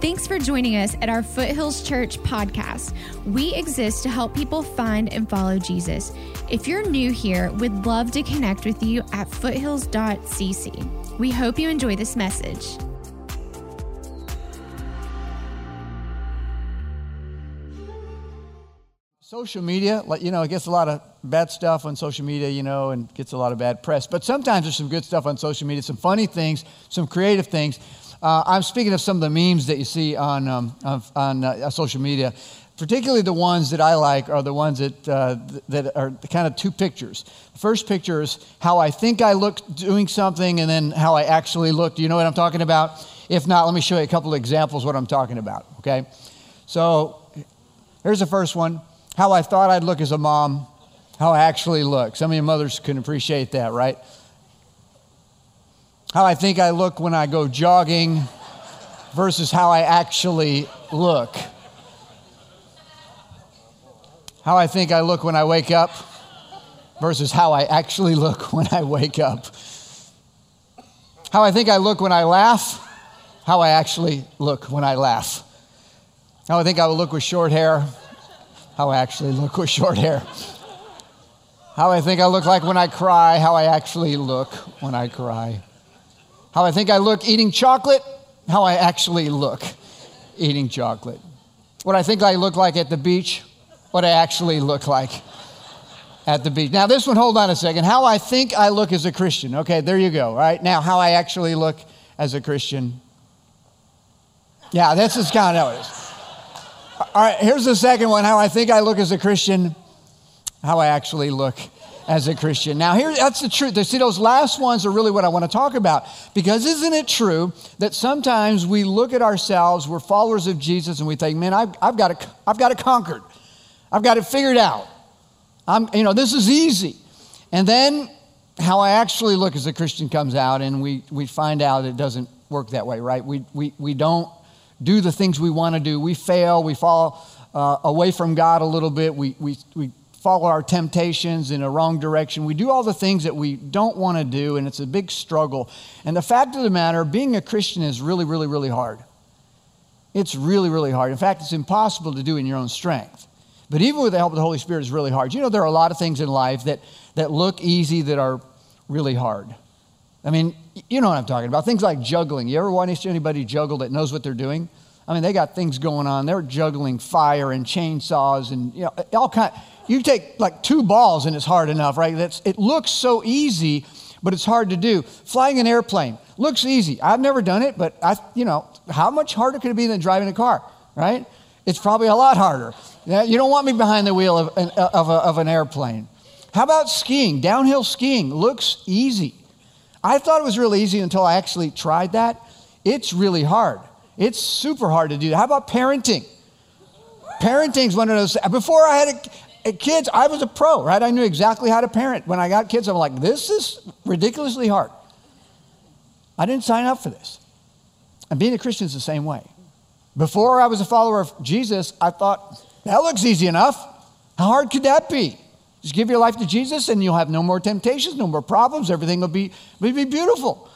Thanks for joining us at our Foothills Church podcast. We exist to help people find and follow Jesus. If you're new here, we'd love to connect with you at foothills.cc. We hope you enjoy this message. Social media, you know, it gets a lot of bad stuff on social media, you know, and gets a lot of bad press. But sometimes there's some good stuff on social media, some funny things, some creative things. Uh, I'm speaking of some of the memes that you see on um, on, uh, social media. Particularly the ones that I like are the ones that uh, that are kind of two pictures. The first picture is how I think I look doing something, and then how I actually look. Do you know what I'm talking about? If not, let me show you a couple of examples what I'm talking about. Okay, so here's the first one how I thought I'd look as a mom, how I actually look. Some of you mothers can appreciate that, right? How I think I look when I go jogging versus how I actually look. How I think I look when I wake up versus how I actually look when I wake up. How I think I look when I laugh, how I actually look when I laugh. How I think I will look with short hair, how I actually look with short hair. How I think I look like when I cry, how I actually look when I cry. How I think I look eating chocolate, how I actually look eating chocolate. What I think I look like at the beach, what I actually look like at the beach. Now, this one, hold on a second. How I think I look as a Christian. Okay, there you go. All right, now, how I actually look as a Christian. Yeah, this is kind of how it is. All right, here's the second one how I think I look as a Christian, how I actually look as a Christian. Now, here, that's the truth. See, those last ones are really what I want to talk about. Because isn't it true that sometimes we look at ourselves, we're followers of Jesus, and we think, man, I've, I've, got, it, I've got it conquered. I've got it figured out. I'm, you know, this is easy. And then how I actually look as a Christian comes out, and we, we find out it doesn't work that way, right? We, we, we don't do the things we want to do. We fail, we fall uh, away from God a little bit, we, we, we follow our temptations in a wrong direction. We do all the things that we don't want to do, and it's a big struggle. And the fact of the matter, being a Christian is really, really, really hard. It's really, really hard. In fact, it's impossible to do in your own strength. But even with the help of the Holy Spirit, it's really hard. You know, there are a lot of things in life that, that look easy that are really hard. I mean, you know what I'm talking about. Things like juggling. You ever watch anybody juggle that knows what they're doing? I mean, they got things going on. They're juggling fire and chainsaws and you know all kind. You take like two balls and it's hard enough, right? That's, it looks so easy, but it's hard to do. Flying an airplane looks easy. I've never done it, but I, you know, how much harder could it be than driving a car, right? It's probably a lot harder. You don't want me behind the wheel of an, of, a, of an airplane. How about skiing? Downhill skiing looks easy. I thought it was really easy until I actually tried that. It's really hard. It's super hard to do. How about parenting? Parenting's one of those. Before I had a, a kids, I was a pro, right? I knew exactly how to parent. When I got kids, I'm like, this is ridiculously hard. I didn't sign up for this. And being a Christian is the same way. Before I was a follower of Jesus, I thought, that looks easy enough. How hard could that be? Just give your life to Jesus and you'll have no more temptations, no more problems. Everything will be, will be beautiful.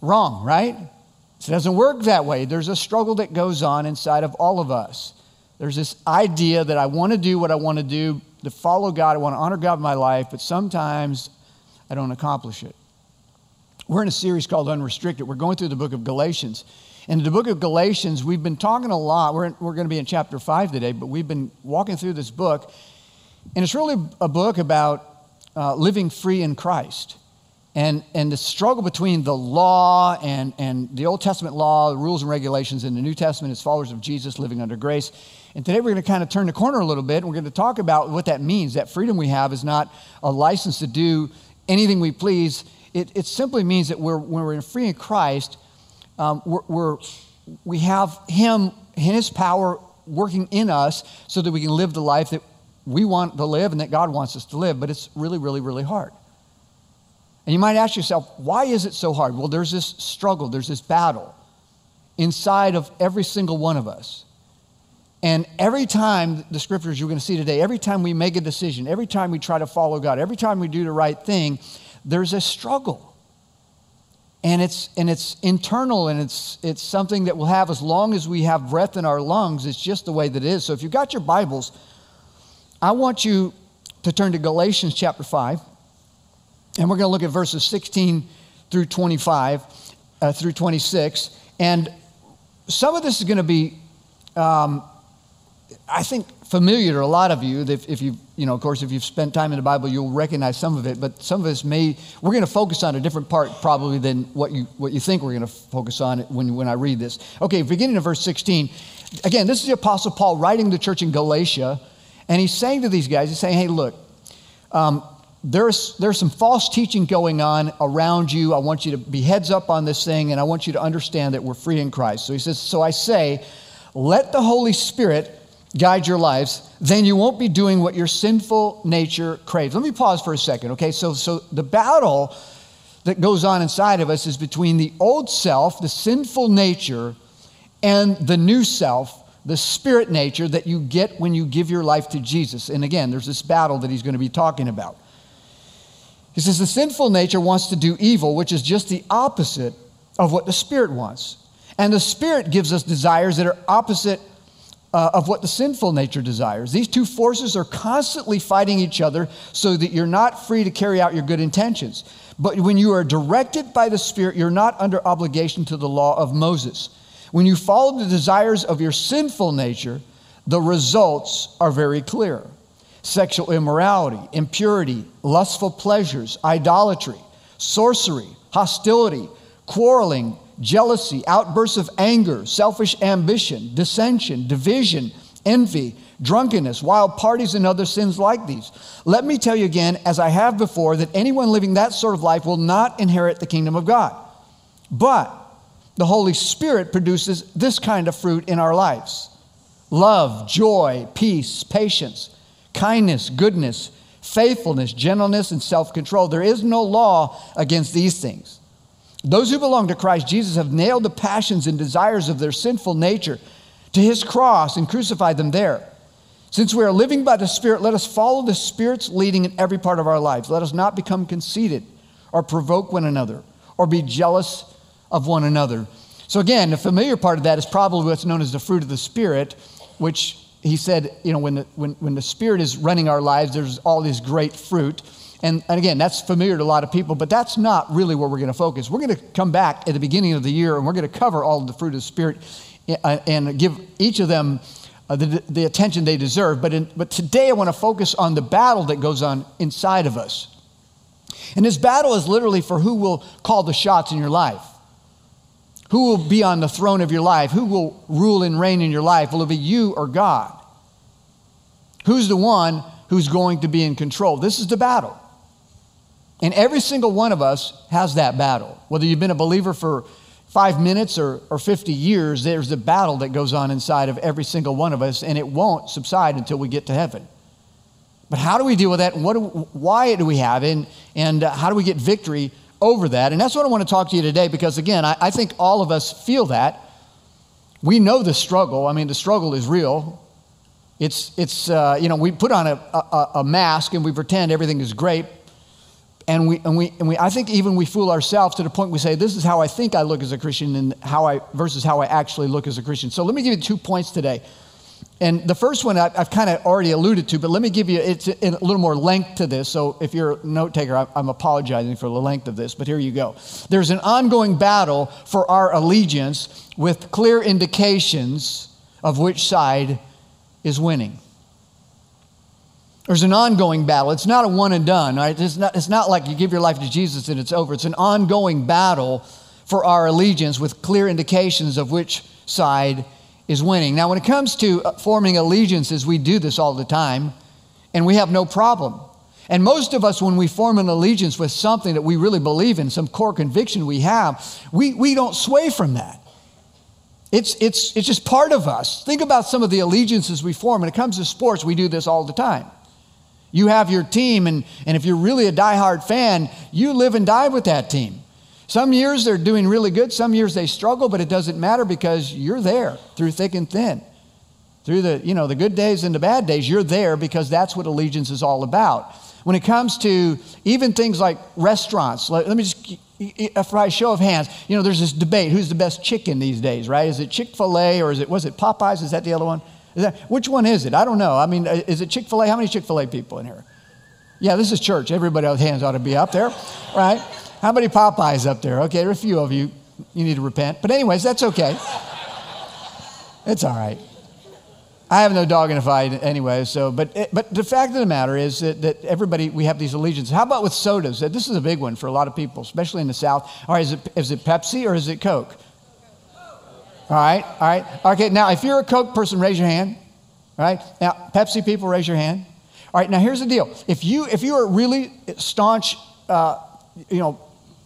Wrong, right? It doesn't work that way. There's a struggle that goes on inside of all of us. There's this idea that I want to do what I want to do, to follow God, I want to honor God in my life, but sometimes I don't accomplish it. We're in a series called Unrestricted. We're going through the book of Galatians. In the book of Galatians, we've been talking a lot. We're, in, we're going to be in chapter 5 today, but we've been walking through this book. And it's really a book about uh, living free in Christ and, and the struggle between the law and, and the Old Testament law, the rules and regulations in the New Testament as followers of Jesus living under grace. And today we're going to kind of turn the corner a little bit and we're going to talk about what that means. That freedom we have is not a license to do anything we please. It, it simply means that we're, when we're free in Christ, um, we're, we're, we have Him, His power working in us so that we can live the life that we want to live and that God wants us to live, but it's really, really, really hard. And you might ask yourself, why is it so hard? Well, there's this struggle, there's this battle inside of every single one of us. And every time, the scriptures you're going to see today, every time we make a decision, every time we try to follow God, every time we do the right thing, there's a struggle. and it's and it's internal and it's it's something that we'll have as long as we have breath in our lungs it's just the way that it is so if you've got your bibles i want you to turn to galatians chapter 5 and we're going to look at verses 16 through 25 uh, through 26 and some of this is going to be um, i think familiar to a lot of you. If, if you, you know, of course, if you've spent time in the Bible, you'll recognize some of it. But some of us may, we're going to focus on a different part probably than what you, what you think we're going to focus on when, when I read this. Okay, beginning of verse 16. Again, this is the Apostle Paul writing the church in Galatia. And he's saying to these guys, he's saying, hey, look, um, there's, there's some false teaching going on around you. I want you to be heads up on this thing, and I want you to understand that we're free in Christ. So he says, So I say, let the Holy Spirit guide your lives, then you won't be doing what your sinful nature craves. Let me pause for a second, okay? So, so the battle that goes on inside of us is between the old self, the sinful nature, and the new self, the spirit nature that you get when you give your life to Jesus. And again, there's this battle that he's going to be talking about. He says the sinful nature wants to do evil, which is just the opposite of what the spirit wants. And the spirit gives us desires that are opposite uh, of what the sinful nature desires. These two forces are constantly fighting each other so that you're not free to carry out your good intentions. But when you are directed by the Spirit, you're not under obligation to the law of Moses. When you follow the desires of your sinful nature, the results are very clear sexual immorality, impurity, lustful pleasures, idolatry, sorcery, hostility, quarreling jealousy, outbursts of anger, selfish ambition, dissension, division, envy, drunkenness, wild parties, and other sins like these. Let me tell you again, as I have before, that anyone living that sort of life will not inherit the kingdom of God. But the Holy Spirit produces this kind of fruit in our lives love, joy, peace, patience, kindness, goodness, faithfulness, gentleness, and self control. There is no law against these things. Those who belong to Christ Jesus have nailed the passions and desires of their sinful nature to his cross and crucified them there. Since we are living by the Spirit, let us follow the Spirit's leading in every part of our lives. Let us not become conceited or provoke one another or be jealous of one another. So, again, the familiar part of that is probably what's known as the fruit of the Spirit, which he said, you know, when the, when, when the Spirit is running our lives, there's all this great fruit. And, and again, that's familiar to a lot of people, but that's not really where we're going to focus. We're going to come back at the beginning of the year and we're going to cover all of the fruit of the Spirit uh, and give each of them uh, the, the attention they deserve. But, in, but today I want to focus on the battle that goes on inside of us. And this battle is literally for who will call the shots in your life. Who will be on the throne of your life? Who will rule and reign in your life? Will it be you or God? Who's the one who's going to be in control? This is the battle. And every single one of us has that battle. Whether you've been a believer for five minutes or, or 50 years, there's a battle that goes on inside of every single one of us, and it won't subside until we get to heaven. But how do we deal with that? And what do, why do we have it? And, and uh, how do we get victory over that? And that's what I want to talk to you today because, again, I, I think all of us feel that. We know the struggle. I mean, the struggle is real. It's, it's uh, you know, we put on a, a, a mask and we pretend everything is great, and we, and we, and we, I think even we fool ourselves to the point we say, this is how I think I look as a Christian and how I, versus how I actually look as a Christian. So let me give you two points today. And the first one I, have kind of already alluded to, but let me give you, it's a, a little more length to this. So if you're a note taker, I'm, I'm apologizing for the length of this, but here you go. There's an ongoing battle for our allegiance with clear indications of which side is winning. There's an ongoing battle. It's not a one and done, right? It's not, it's not like you give your life to Jesus and it's over. It's an ongoing battle for our allegiance with clear indications of which side is winning. Now, when it comes to uh, forming allegiances, we do this all the time and we have no problem. And most of us, when we form an allegiance with something that we really believe in, some core conviction we have, we, we don't sway from that. It's, it's, it's just part of us. Think about some of the allegiances we form. When it comes to sports, we do this all the time. You have your team, and, and if you're really a diehard fan, you live and die with that team. Some years they're doing really good, some years they struggle, but it doesn't matter because you're there through thick and thin. Through the, you know, the good days and the bad days, you're there because that's what allegiance is all about. When it comes to even things like restaurants, let, let me just for a show of hands, you know, there's this debate who's the best chicken these days, right? Is it Chick fil A or is it, was it Popeyes? Is that the other one? That, which one is it? I don't know. I mean, uh, is it Chick fil A? How many Chick fil A people in here? Yeah, this is church. Everybody with hands ought to be up there, right? How many Popeyes up there? Okay, there are a few of you. You need to repent. But, anyways, that's okay. It's all right. I have no dog in the fight anyway. So, but eh, but the fact of the matter is that, that everybody we have these allegiances. How about with sodas? This is a big one for a lot of people, especially in the South. All right, is it is it Pepsi or is it Coke? All right, all right. Okay, now if you're a Coke person, raise your hand. All right. Now, Pepsi people, raise your hand. All right. Now here's the deal. If you if you are really staunch, uh, you know,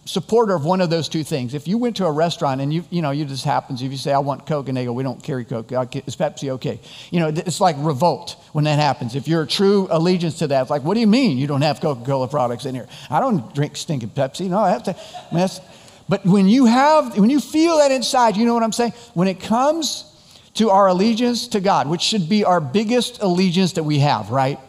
supporter of one of those two things. If you went to a restaurant and you, you know, you just happens, if you say, I want Coke, and they go, we don't carry Coke, is Pepsi okay? You know, it's like revolt when that happens. If you're a true allegiance to that, it's like, what do you mean you don't have Coca Cola products in here? I don't drink stinking Pepsi. No, I have to. Mean, but when you have, when you feel that inside, you know what I'm saying? When it comes to our allegiance to God, which should be our biggest allegiance that we have, right?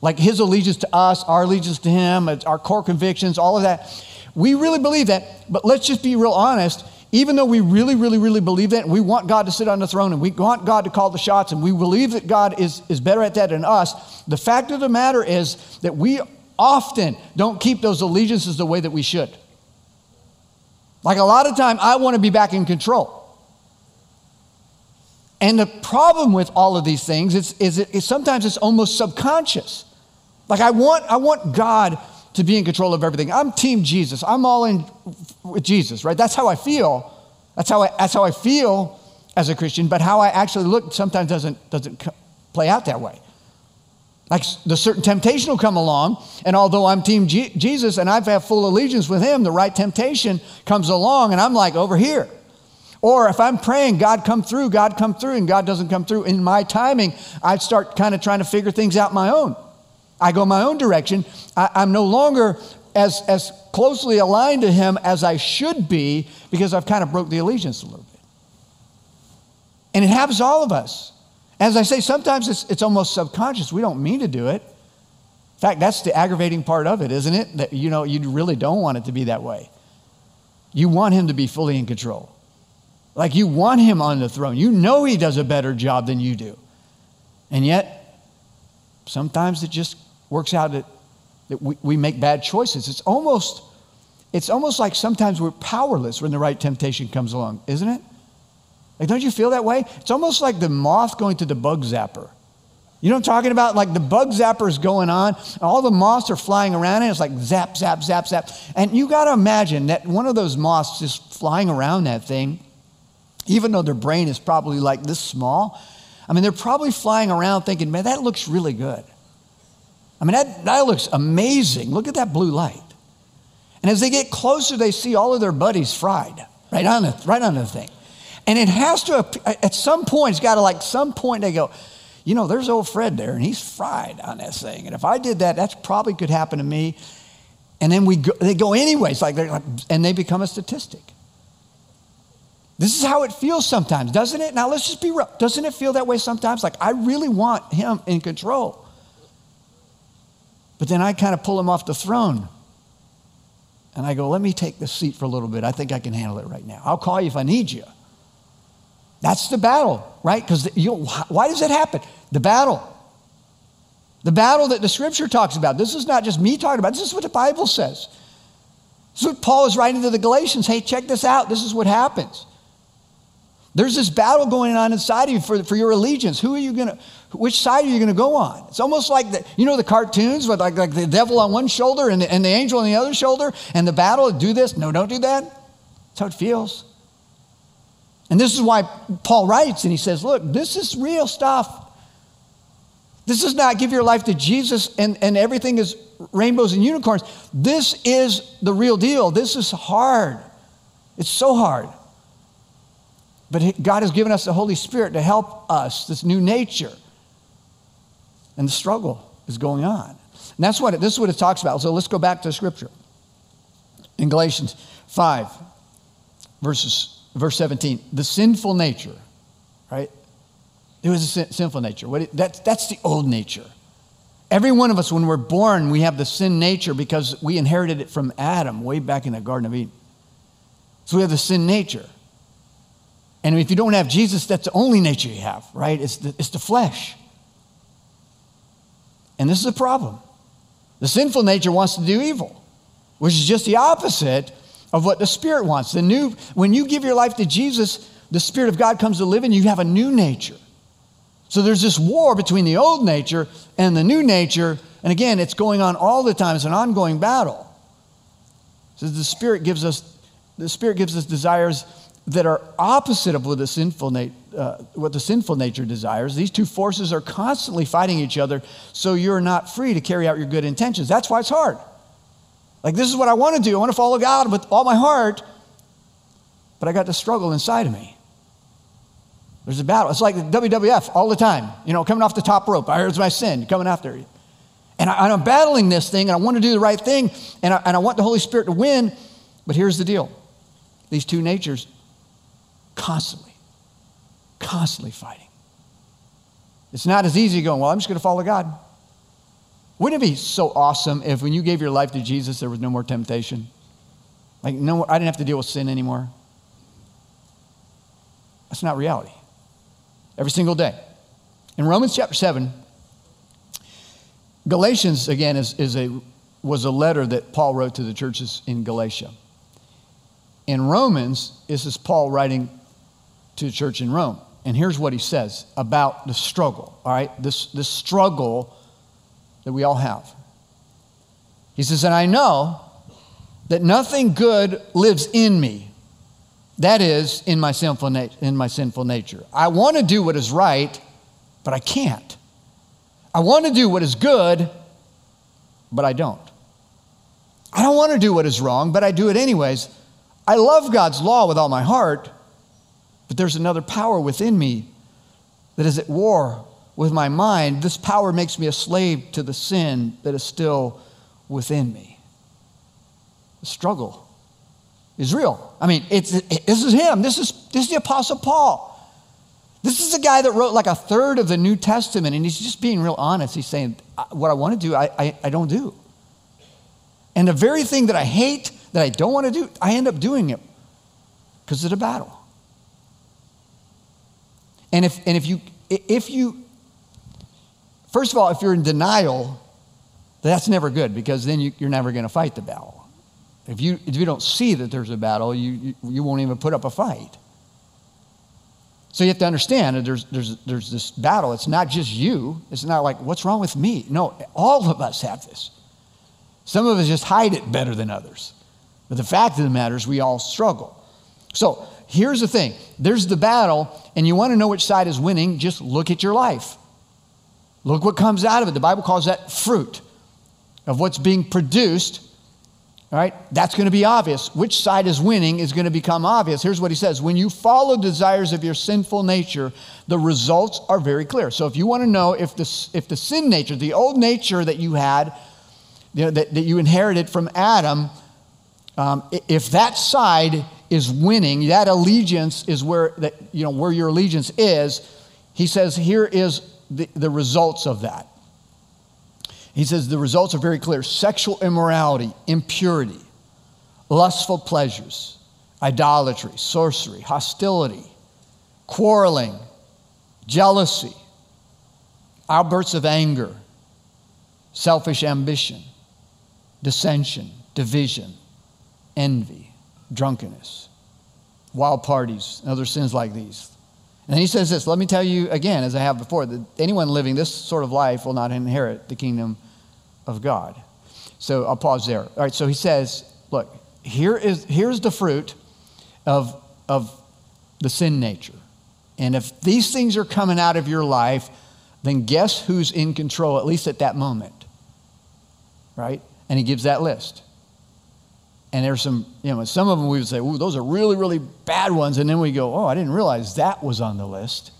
Like his allegiance to us, our allegiance to him, our core convictions, all of that we really believe that, but let's just be real honest. Even though we really, really, really believe that, and we want God to sit on the throne, and we want God to call the shots, and we believe that God is, is better at that than us, the fact of the matter is that we often don't keep those allegiances the way that we should. Like a lot of time, I want to be back in control. And the problem with all of these things is, is, it, is sometimes it's almost subconscious. Like I want, I want God to be in control of everything. I'm team Jesus. I'm all in with Jesus, right? That's how I feel. That's how I, that's how I feel as a Christian, but how I actually look sometimes doesn't, doesn't play out that way. Like the certain temptation will come along, and although I'm team G- Jesus and I've had full allegiance with him, the right temptation comes along, and I'm like over here. Or if I'm praying, God come through, God come through, and God doesn't come through in my timing, I start kind of trying to figure things out my own. I go my own direction. I, I'm no longer as, as closely aligned to him as I should be because I've kind of broke the allegiance a little bit. And it happens to all of us. As I say, sometimes it's, it's almost subconscious. We don't mean to do it. In fact, that's the aggravating part of it, isn't it? That you know you really don't want it to be that way. You want him to be fully in control. Like you want him on the throne. You know he does a better job than you do. And yet, sometimes it just works out that, that we, we make bad choices. It's almost, it's almost like sometimes we're powerless when the right temptation comes along, isn't it? Like, don't you feel that way? It's almost like the moth going to the bug zapper. You know what I'm talking about? Like the bug zapper is going on, all the moths are flying around, and it's like zap, zap, zap, zap. And you got to imagine that one of those moths just flying around that thing, even though their brain is probably like this small, I mean, they're probably flying around thinking, man, that looks really good. I mean, that, that looks amazing. Look at that blue light. And as they get closer, they see all of their buddies fried right on the, right on the thing. And it has to, at some point, it's got to like, some point they go, you know, there's old Fred there and he's fried on that thing. And if I did that, that probably could happen to me. And then we go, they go anyways, like they're like, and they become a statistic. This is how it feels sometimes, doesn't it? Now let's just be real. Doesn't it feel that way sometimes? Like I really want him in control. But then I kind of pull him off the throne. And I go, let me take this seat for a little bit. I think I can handle it right now. I'll call you if I need you. That's the battle, right? Because why does it happen? The battle. The battle that the scripture talks about. This is not just me talking about, this is what the Bible says. This is what Paul is writing to the Galatians. Hey, check this out. This is what happens. There's this battle going on inside of you for, for your allegiance. Who are you going to, which side are you going to go on? It's almost like the, you know the cartoons with like, like the devil on one shoulder and the, and the angel on the other shoulder and the battle, do this, no, don't do that. That's how it feels. And this is why Paul writes and he says, look, this is real stuff. This is not give your life to Jesus and, and everything is rainbows and unicorns. This is the real deal. This is hard. It's so hard. But God has given us the Holy Spirit to help us, this new nature. And the struggle is going on. And that's what it, this is what it talks about. So let's go back to scripture. In Galatians 5, verses, verse 17, the sinful nature, right? It was a sin, sinful nature. What it, that's, that's the old nature. Every one of us, when we're born, we have the sin nature because we inherited it from Adam way back in the Garden of Eden. So we have the sin nature. And if you don't have Jesus, that's the only nature you have, right? It's the, it's the flesh. And this is a problem. The sinful nature wants to do evil, which is just the opposite of what the Spirit wants. The new, when you give your life to Jesus, the Spirit of God comes to live in you, you have a new nature. So there's this war between the old nature and the new nature. And again, it's going on all the time. It's an ongoing battle. So the Spirit gives us the Spirit gives us desires that are opposite of what the sinful, na- uh, what the sinful nature desires. These two forces are constantly fighting each other, so you're not free to carry out your good intentions. That's why it's hard. Like, this is what I want to do. I want to follow God with all my heart, but I got the struggle inside of me. There's a battle. It's like the WWF all the time, you know, coming off the top rope. Heard my sin coming after you. And, I, am battling this thing, and I want to do the right thing, and I, and I want the Holy Spirit to win. But here's the deal these two natures constantly, constantly fighting. It's not as easy going, well, I'm just going to follow God. Wouldn't it be so awesome if when you gave your life to Jesus, there was no more temptation? Like, no, I didn't have to deal with sin anymore. That's not reality. Every single day. In Romans chapter 7, Galatians, again, is, is a, was a letter that Paul wrote to the churches in Galatia. In Romans, this is Paul writing to the church in Rome. And here's what he says about the struggle, all right? This, this struggle that we all have. He says, And I know that nothing good lives in me. That is, in my sinful, na- in my sinful nature. I want to do what is right, but I can't. I want to do what is good, but I don't. I don't want to do what is wrong, but I do it anyways. I love God's law with all my heart, but there's another power within me that is at war with my mind. This power makes me a slave to the sin that is still within me. The struggle is real. I mean, it's, it, this is him. This is, this is the Apostle Paul. This is a guy that wrote like a third of the New Testament, and he's just being real honest. He's saying, What I want to do, I, I, I don't do. And the very thing that I hate, that I don't want to do, I end up doing it because of the battle. And if, and if you, if you, first of all, if you're in denial, that's never good because then you, are never going to fight the battle. If you, if you don't see that there's a battle, you, you, you won't even put up a fight. So you have to understand that there's, there's, there's this battle. It's not just you. It's not like, what's wrong with me? No, all of us have this. Some of us just hide it better than others. But the fact of the matter is, we all struggle. So here's the thing there's the battle, and you want to know which side is winning, just look at your life. Look what comes out of it. The Bible calls that fruit of what's being produced. All right, that's going to be obvious. Which side is winning is going to become obvious. Here's what he says When you follow desires of your sinful nature, the results are very clear. So, if you want to know if the, if the sin nature, the old nature that you had, you know, that, that you inherited from Adam, um, if that side is winning, that allegiance is where that, you know where your allegiance is. He says, here is the, the results of that. He says the results are very clear: sexual immorality, impurity, lustful pleasures, idolatry, sorcery, hostility, quarreling, jealousy, outbursts of anger, selfish ambition dissension, division, envy, drunkenness, wild parties, and other sins like these. And he says this let me tell you again, as I have before, that anyone living this sort of life will not inherit the kingdom of God. So I'll pause there. All right, so he says, look, here is, here's the fruit of, of the sin nature. And if these things are coming out of your life, then guess who's in control, at least at that moment? Right? And he gives that list. And there's some, you know, some of them we would say, ooh, those are really, really bad ones. And then we go, oh, I didn't realize that was on the list.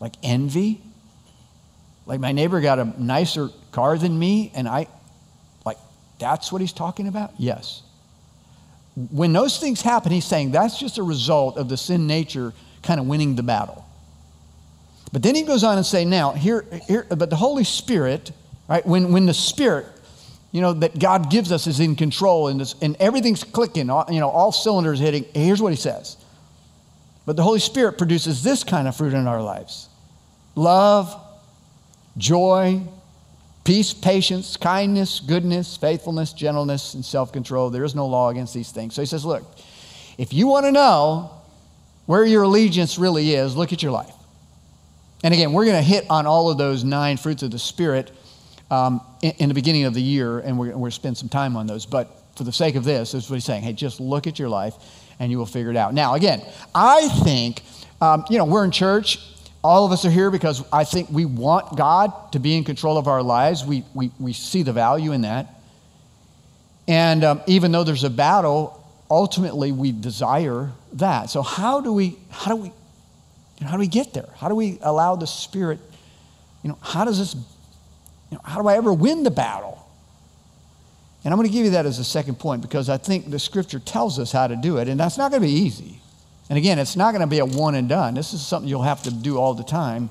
Like envy. Like my neighbor got a nicer car than me, and I, like, that's what he's talking about? Yes. When those things happen, he's saying that's just a result of the sin nature kind of winning the battle. But then he goes on and say, now, here, here but the Holy Spirit, right, when, when the Spirit you know, that God gives us is in control and, and everything's clicking, you know, all cylinders hitting. Here's what he says. But the Holy Spirit produces this kind of fruit in our lives love, joy, peace, patience, kindness, goodness, faithfulness, gentleness, and self control. There is no law against these things. So he says, look, if you want to know where your allegiance really is, look at your life. And again, we're going to hit on all of those nine fruits of the Spirit um, in, in, the beginning of the year, and we're, we're going to spend some time on those. But for the sake of this, this is what he's saying. Hey, just look at your life and you will figure it out. Now, again, I think, um, you know, we're in church. All of us are here because I think we want God to be in control of our lives. We, we, we see the value in that. And um, even though there's a battle, ultimately we desire that. So how do we, how do we, how do we get there? How do we allow the Spirit, you know, how does this you know, how do I ever win the battle? And I'm going to give you that as a second point because I think the scripture tells us how to do it, and that's not going to be easy. And again, it's not going to be a one and done. This is something you'll have to do all the time.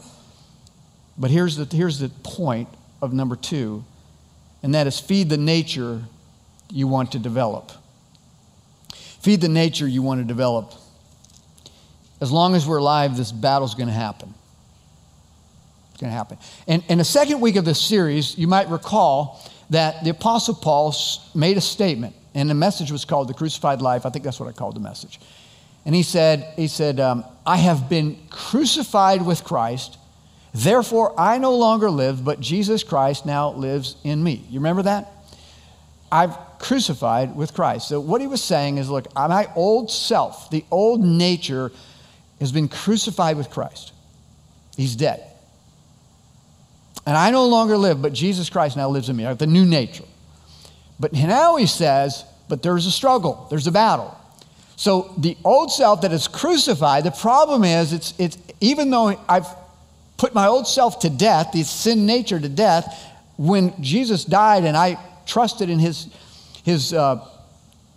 But here's the, here's the point of number two, and that is feed the nature you want to develop. Feed the nature you want to develop. As long as we're alive, this battle's going to happen. It's going to happen. And in the second week of this series, you might recall that the Apostle Paul made a statement, and the message was called The Crucified Life. I think that's what I called the message. And he said, he said um, I have been crucified with Christ. Therefore, I no longer live, but Jesus Christ now lives in me. You remember that? I've crucified with Christ. So, what he was saying is look, my old self, the old nature, has been crucified with Christ. He's dead. And I no longer live, but Jesus Christ now lives in me. I have the new nature. But now he says, but there's a struggle, there's a battle. So the old self that is crucified, the problem is, it's, it's even though I've put my old self to death, the sin nature to death, when Jesus died and I trusted in his, his uh,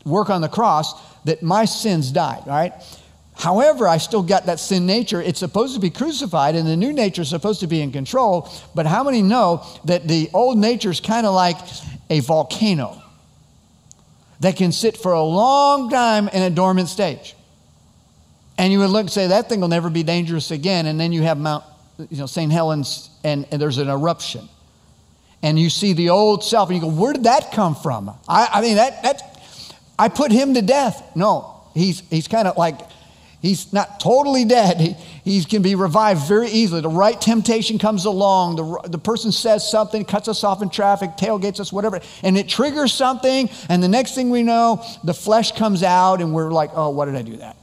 work on the cross, that my sins died, right? However, I still got that sin nature. It's supposed to be crucified, and the new nature is supposed to be in control. But how many know that the old nature is kind of like a volcano that can sit for a long time in a dormant stage? And you would look and say, that thing will never be dangerous again. And then you have Mount, you know, St. Helens, and, and there's an eruption. And you see the old self, and you go, where did that come from? I, I mean, that, that, I put him to death. No, he's, he's kind of like, He's not totally dead. He, he can be revived very easily. The right temptation comes along. The, the person says something, cuts us off in traffic, tailgates us, whatever, and it triggers something. And the next thing we know, the flesh comes out, and we're like, oh, why did I do that?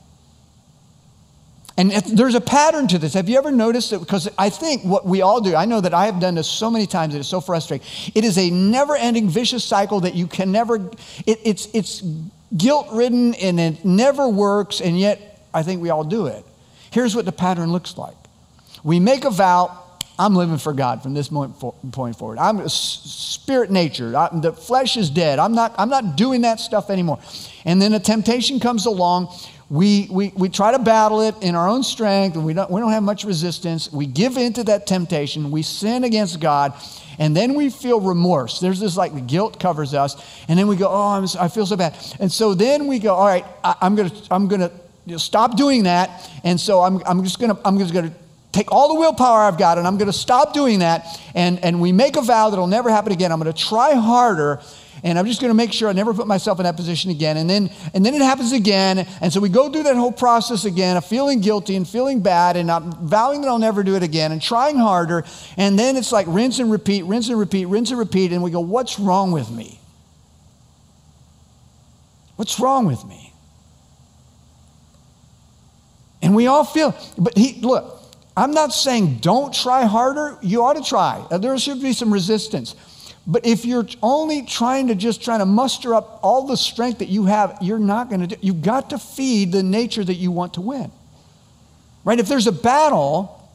And there's a pattern to this. Have you ever noticed it? Because I think what we all do, I know that I have done this so many times, it is so frustrating. It is a never ending vicious cycle that you can never, it, it's, it's guilt ridden and it never works, and yet I think we all do it. Here's what the pattern looks like we make a vow. I'm living for God from this point forward. I'm spirit nature. the flesh is dead. I'm not, I'm not doing that stuff anymore. And then a temptation comes along. We, we, we try to battle it in our own strength, and we don't, we don't have much resistance. We give in to that temptation. We sin against God, and then we feel remorse. There's this like the guilt covers us, and then we go, Oh, I'm, I feel so bad. And so then we go, All right, I, I'm going to I'm going to you know, stop doing that. And so I'm, I'm just going to, I'm just going to take all the willpower I've got and I'm going to stop doing that. And, and we make a vow that'll never happen again. I'm going to try harder and I'm just going to make sure I never put myself in that position again. And then, and then it happens again. And so we go through that whole process again of feeling guilty and feeling bad and I'm vowing that I'll never do it again and trying harder. And then it's like rinse and repeat, rinse and repeat, rinse and repeat. And we go, what's wrong with me? What's wrong with me? And we all feel, but he, look, I'm not saying don't try harder. You ought to try. Uh, there should be some resistance. But if you're only trying to just trying to muster up all the strength that you have, you're not going to do. You've got to feed the nature that you want to win. Right? If there's a battle,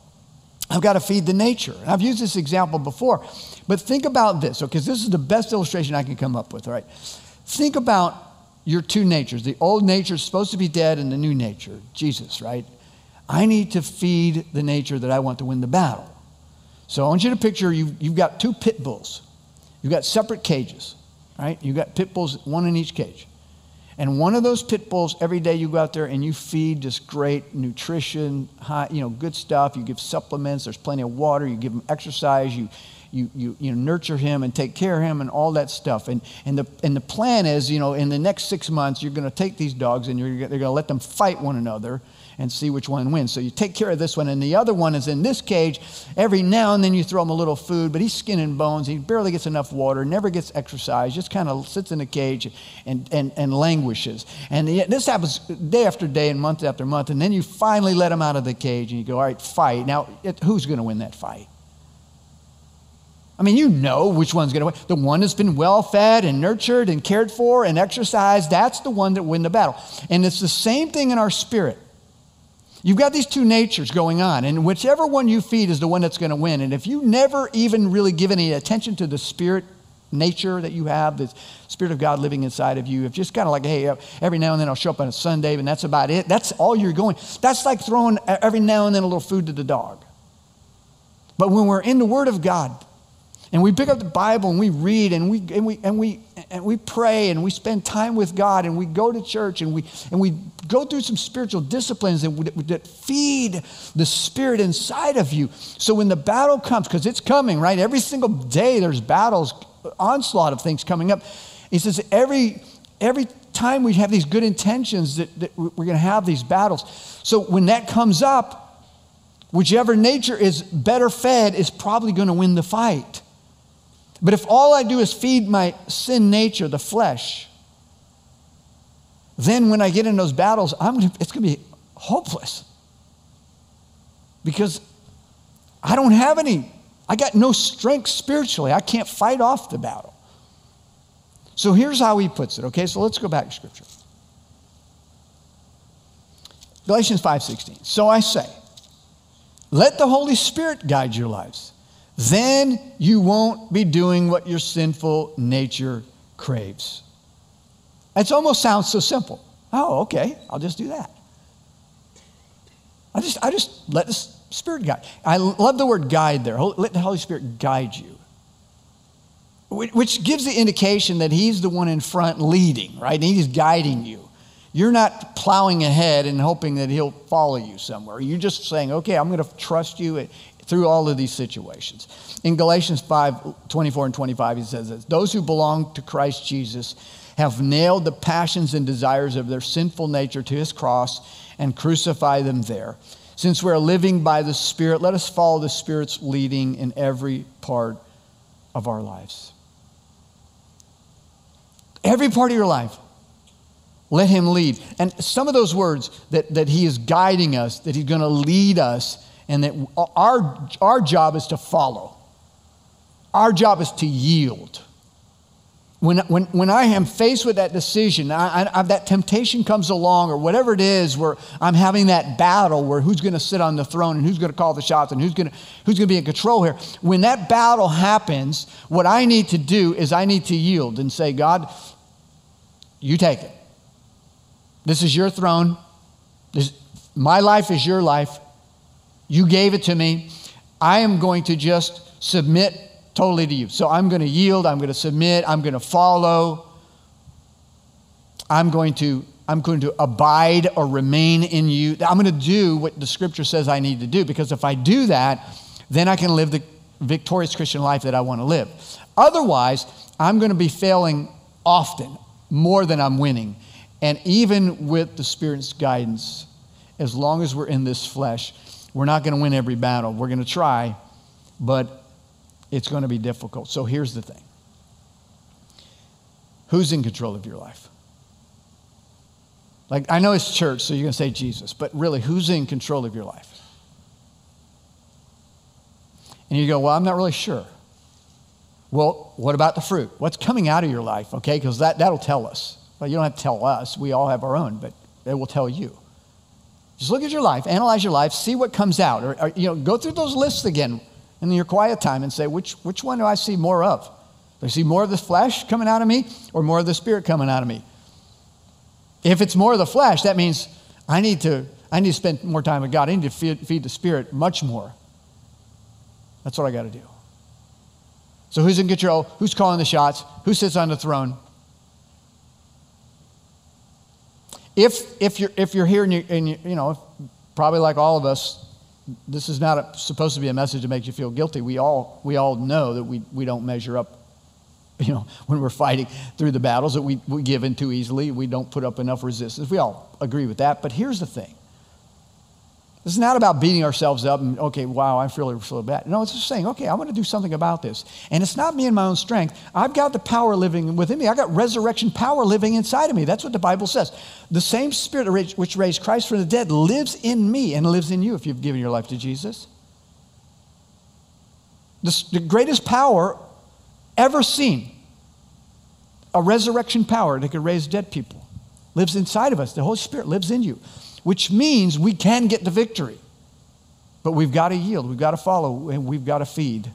I've got to feed the nature. And I've used this example before, but think about this, because okay, this is the best illustration I can come up with, all right? Think about your two natures. The old nature is supposed to be dead, and the new nature, Jesus, right? I need to feed the nature that I want to win the battle. So I want you to picture you've, you've got two pit bulls. You've got separate cages. right? You've got pit bulls, one in each cage. And one of those pit bulls, every day you go out there and you feed just great nutrition, high, you know, good stuff. You give supplements. There's plenty of water. You give them exercise. You, you, you, you nurture him and take care of him and all that stuff. And, and, the, and the plan is, you know, in the next six months, you're going to take these dogs and you're, they're going to let them fight one another and see which one wins. So you take care of this one, and the other one is in this cage. Every now and then you throw him a little food, but he's skin and bones. He barely gets enough water, never gets exercise, just kind of sits in the cage and, and, and languishes. And this happens day after day and month after month. And then you finally let him out of the cage and you go, all right, fight. Now, it, who's going to win that fight? I mean, you know which one's going to win. The one that's been well fed and nurtured and cared for and exercised, that's the one that win the battle. And it's the same thing in our spirit. You've got these two natures going on, and whichever one you feed is the one that's going to win. And if you never even really give any attention to the spirit nature that you have, the Spirit of God living inside of you, if just kind of like, hey, every now and then I'll show up on a Sunday, and that's about it, that's all you're going. That's like throwing every now and then a little food to the dog. But when we're in the Word of God, and we pick up the Bible and we read and we, and we, and we, and we pray and we spend time with God and we go to church and we, and we go through some spiritual disciplines that, that feed the spirit inside of you. So when the battle comes, because it's coming, right? Every single day there's battles, onslaught of things coming up. He says every, every time we have these good intentions that, that we're going to have these battles. So when that comes up, whichever nature is better fed is probably going to win the fight. But if all I do is feed my sin nature, the flesh, then when I get in those battles, I'm gonna, it's going to be hopeless. Because I don't have any, I got no strength spiritually. I can't fight off the battle. So here's how he puts it, okay? So let's go back to scripture. Galatians 5:16. So I say, let the Holy Spirit guide your lives then you won't be doing what your sinful nature craves. It almost sounds so simple. Oh, okay, I'll just do that. I just, I just let the Spirit guide. I love the word guide there. Let the Holy Spirit guide you. Which gives the indication that He's the one in front leading, right? And He's guiding you. You're not plowing ahead and hoping that He'll follow you somewhere. You're just saying, okay, I'm going to trust you through all of these situations. In Galatians 5 24 and 25, he says this Those who belong to Christ Jesus have nailed the passions and desires of their sinful nature to his cross and crucify them there. Since we're living by the Spirit, let us follow the Spirit's leading in every part of our lives. Every part of your life, let Him lead. And some of those words that, that He is guiding us, that He's going to lead us, and that our, our job is to follow. Our job is to yield. When, when, when I am faced with that decision, I, I, that temptation comes along, or whatever it is, where I'm having that battle where who's going to sit on the throne and who's going to call the shots and who's going who's to be in control here. When that battle happens, what I need to do is I need to yield and say, God, you take it. This is your throne. This, my life is your life. You gave it to me. I am going to just submit totally to you. So I'm going to yield, I'm going to submit, I'm going to follow. I'm going to I'm going to abide or remain in you. I'm going to do what the scripture says I need to do because if I do that, then I can live the victorious Christian life that I want to live. Otherwise, I'm going to be failing often, more than I'm winning. And even with the Spirit's guidance, as long as we're in this flesh, we're not going to win every battle. We're going to try, but it's going to be difficult. So here's the thing who's in control of your life? Like, I know it's church, so you're going to say Jesus, but really, who's in control of your life? And you go, well, I'm not really sure. Well, what about the fruit? What's coming out of your life, okay? Because that, that'll tell us. Well, you don't have to tell us. We all have our own, but it will tell you. Just look at your life, analyze your life, see what comes out. Or, or, you know, go through those lists again in your quiet time and say, which, which one do I see more of? Do I see more of the flesh coming out of me or more of the spirit coming out of me? If it's more of the flesh, that means I need to, I need to spend more time with God. I need to feed, feed the spirit much more. That's what I got to do. So who's in control? Who's calling the shots? Who sits on the throne? If, if, you're, if you're here and, you, and you, you know, probably like all of us, this is not a, supposed to be a message to make you feel guilty. We all, we all know that we, we don't measure up, you know, when we're fighting through the battles, that we, we give in too easily. We don't put up enough resistance. We all agree with that. But here's the thing is not about beating ourselves up and, okay, wow, I feel really bad. No, it's just saying, okay, I want to do something about this. And it's not me and my own strength. I've got the power living within me. I've got resurrection power living inside of me. That's what the Bible says. The same spirit which raised Christ from the dead lives in me and lives in you if you've given your life to Jesus. The, the greatest power ever seen, a resurrection power that could raise dead people, lives inside of us. The Holy Spirit lives in you which means we can get the victory. But we've got to yield, we've got to follow, and we've got to feed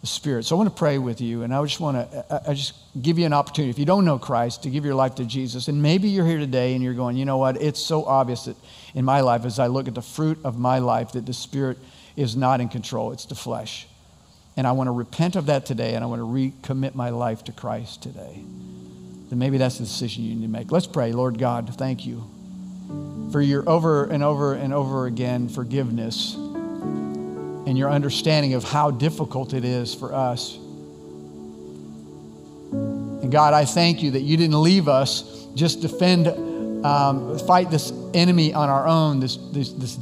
the Spirit. So I want to pray with you, and I just want to I just give you an opportunity, if you don't know Christ, to give your life to Jesus. And maybe you're here today and you're going, you know what? It's so obvious that in my life, as I look at the fruit of my life, that the Spirit is not in control, it's the flesh. And I want to repent of that today, and I want to recommit my life to Christ today. Then maybe that's the decision you need to make. Let's pray. Lord God, thank you for your over and over and over again forgiveness and your understanding of how difficult it is for us. And God, I thank you that you didn't leave us just defend, um, fight this enemy on our own, this, this, this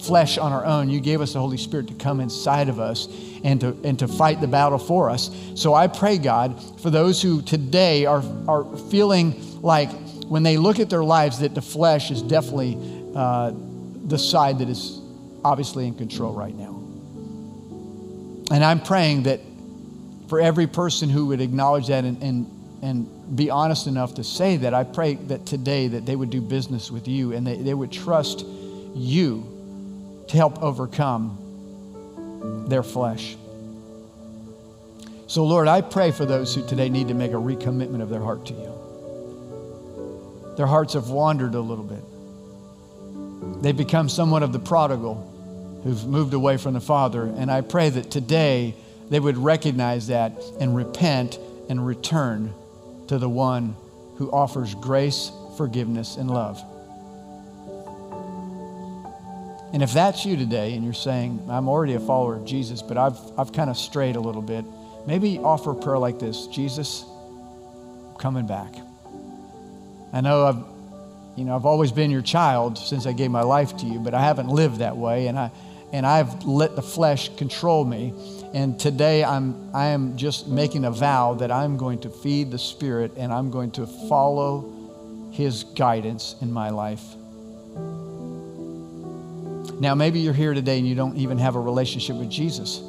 flesh on our own. You gave us the Holy Spirit to come inside of us and to, and to fight the battle for us. So I pray, God, for those who today are, are feeling like when they look at their lives, that the flesh is definitely uh, the side that is obviously in control right now. And I'm praying that for every person who would acknowledge that and, and, and be honest enough to say that, I pray that today that they would do business with you and they, they would trust you to help overcome their flesh. So, Lord, I pray for those who today need to make a recommitment of their heart to you. Their hearts have wandered a little bit. They've become somewhat of the prodigal who've moved away from the Father. And I pray that today they would recognize that and repent and return to the one who offers grace, forgiveness, and love. And if that's you today and you're saying, I'm already a follower of Jesus, but I've, I've kind of strayed a little bit, maybe offer a prayer like this Jesus, I'm coming back. I know I've, you know, I've always been your child since I gave my life to you, but I haven't lived that way, and I, and I've let the flesh control me. And today I'm, I am just making a vow that I'm going to feed the Spirit and I'm going to follow His guidance in my life. Now, maybe you're here today and you don't even have a relationship with Jesus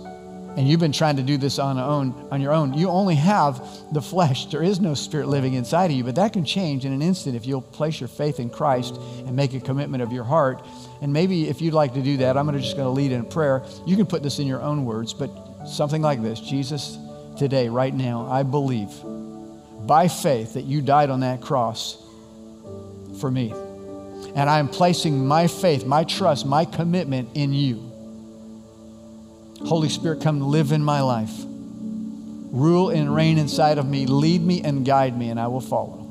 and you've been trying to do this on, own, on your own, you only have the flesh. There is no spirit living inside of you, but that can change in an instant if you'll place your faith in Christ and make a commitment of your heart. And maybe if you'd like to do that, I'm gonna just going to lead in a prayer. You can put this in your own words, but something like this Jesus, today, right now, I believe by faith that you died on that cross for me. And I am placing my faith, my trust, my commitment in you. Holy Spirit, come live in my life. Rule and reign inside of me. Lead me and guide me, and I will follow.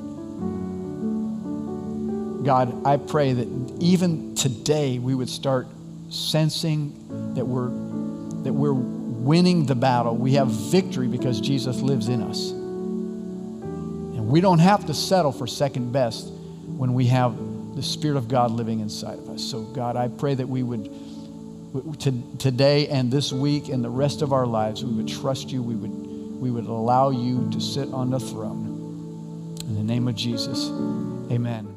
God, I pray that even today we would start sensing that we're, that we're winning the battle. We have victory because Jesus lives in us. And we don't have to settle for second best when we have the Spirit of God living inside of us. So, God, I pray that we would today and this week and the rest of our lives, we would trust you. We would, we would allow you to sit on the throne. In the name of Jesus, amen.